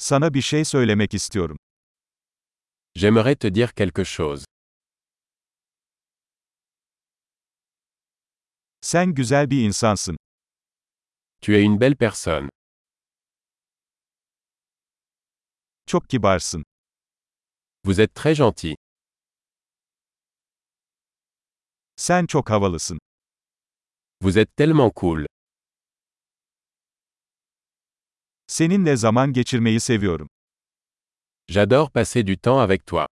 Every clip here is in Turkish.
Sana bir şey söylemek istiyorum. J'aimerais te dire quelque chose. Sen güzel bir insansın. Tu es une belle personne. Çok kibarsın. Vous êtes très gentil. Sen çok havalısın. Vous êtes tellement cool. Seninle zaman geçirmeyi seviyorum. J'adore passer du temps avec toi.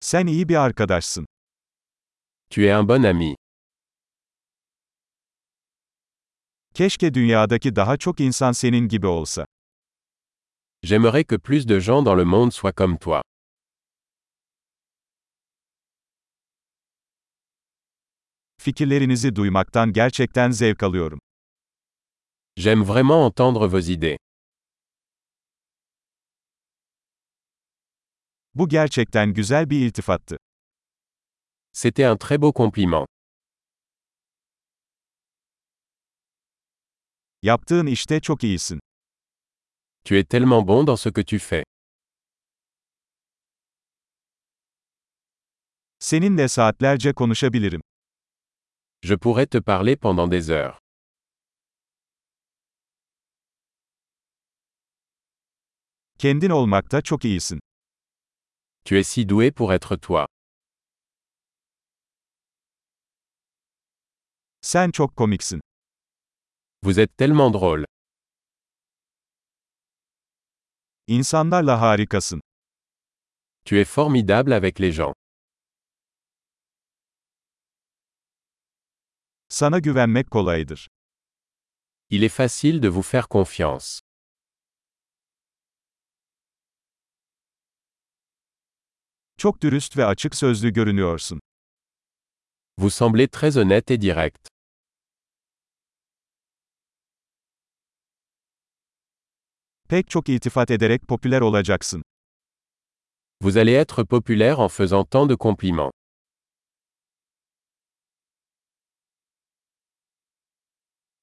Sen iyi bir arkadaşsın. Tu es un bon ami. Keşke dünyadaki daha çok insan senin gibi olsa. J'aimerais que plus de gens dans le monde soient comme toi. Fikirlerinizi duymaktan gerçekten zevk alıyorum. J'aime vraiment entendre vos idées. Bu gerçekten güzel bir iltifattı. C'était un très beau compliment. Yaptığın işte çok iyisin. Tu es tellement bon dans ce que tu fais. Seninle saatlerce konuşabilirim. Je pourrais te parler pendant des heures. Kendin olmakta çok iyisin. Tu es si doué pour être toi. Sen çok komiksin. Vous êtes tellement drôle. İnsanlarla harikasın. Tu es formidable avec les gens. Sana güvenmek kolaydır. Il est facile de vous faire confiance. Çok dürüst ve açık sözlü görünüyorsun. Vous semblez très honnête et direct. Pek çok iltifat ederek popüler olacaksın. Vous allez être populaire en faisant tant de compliments.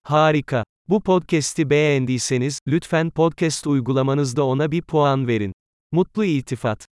Harika. Bu podcast'i beğendiyseniz, lütfen podcast uygulamanızda ona bir puan verin. Mutlu iltifat.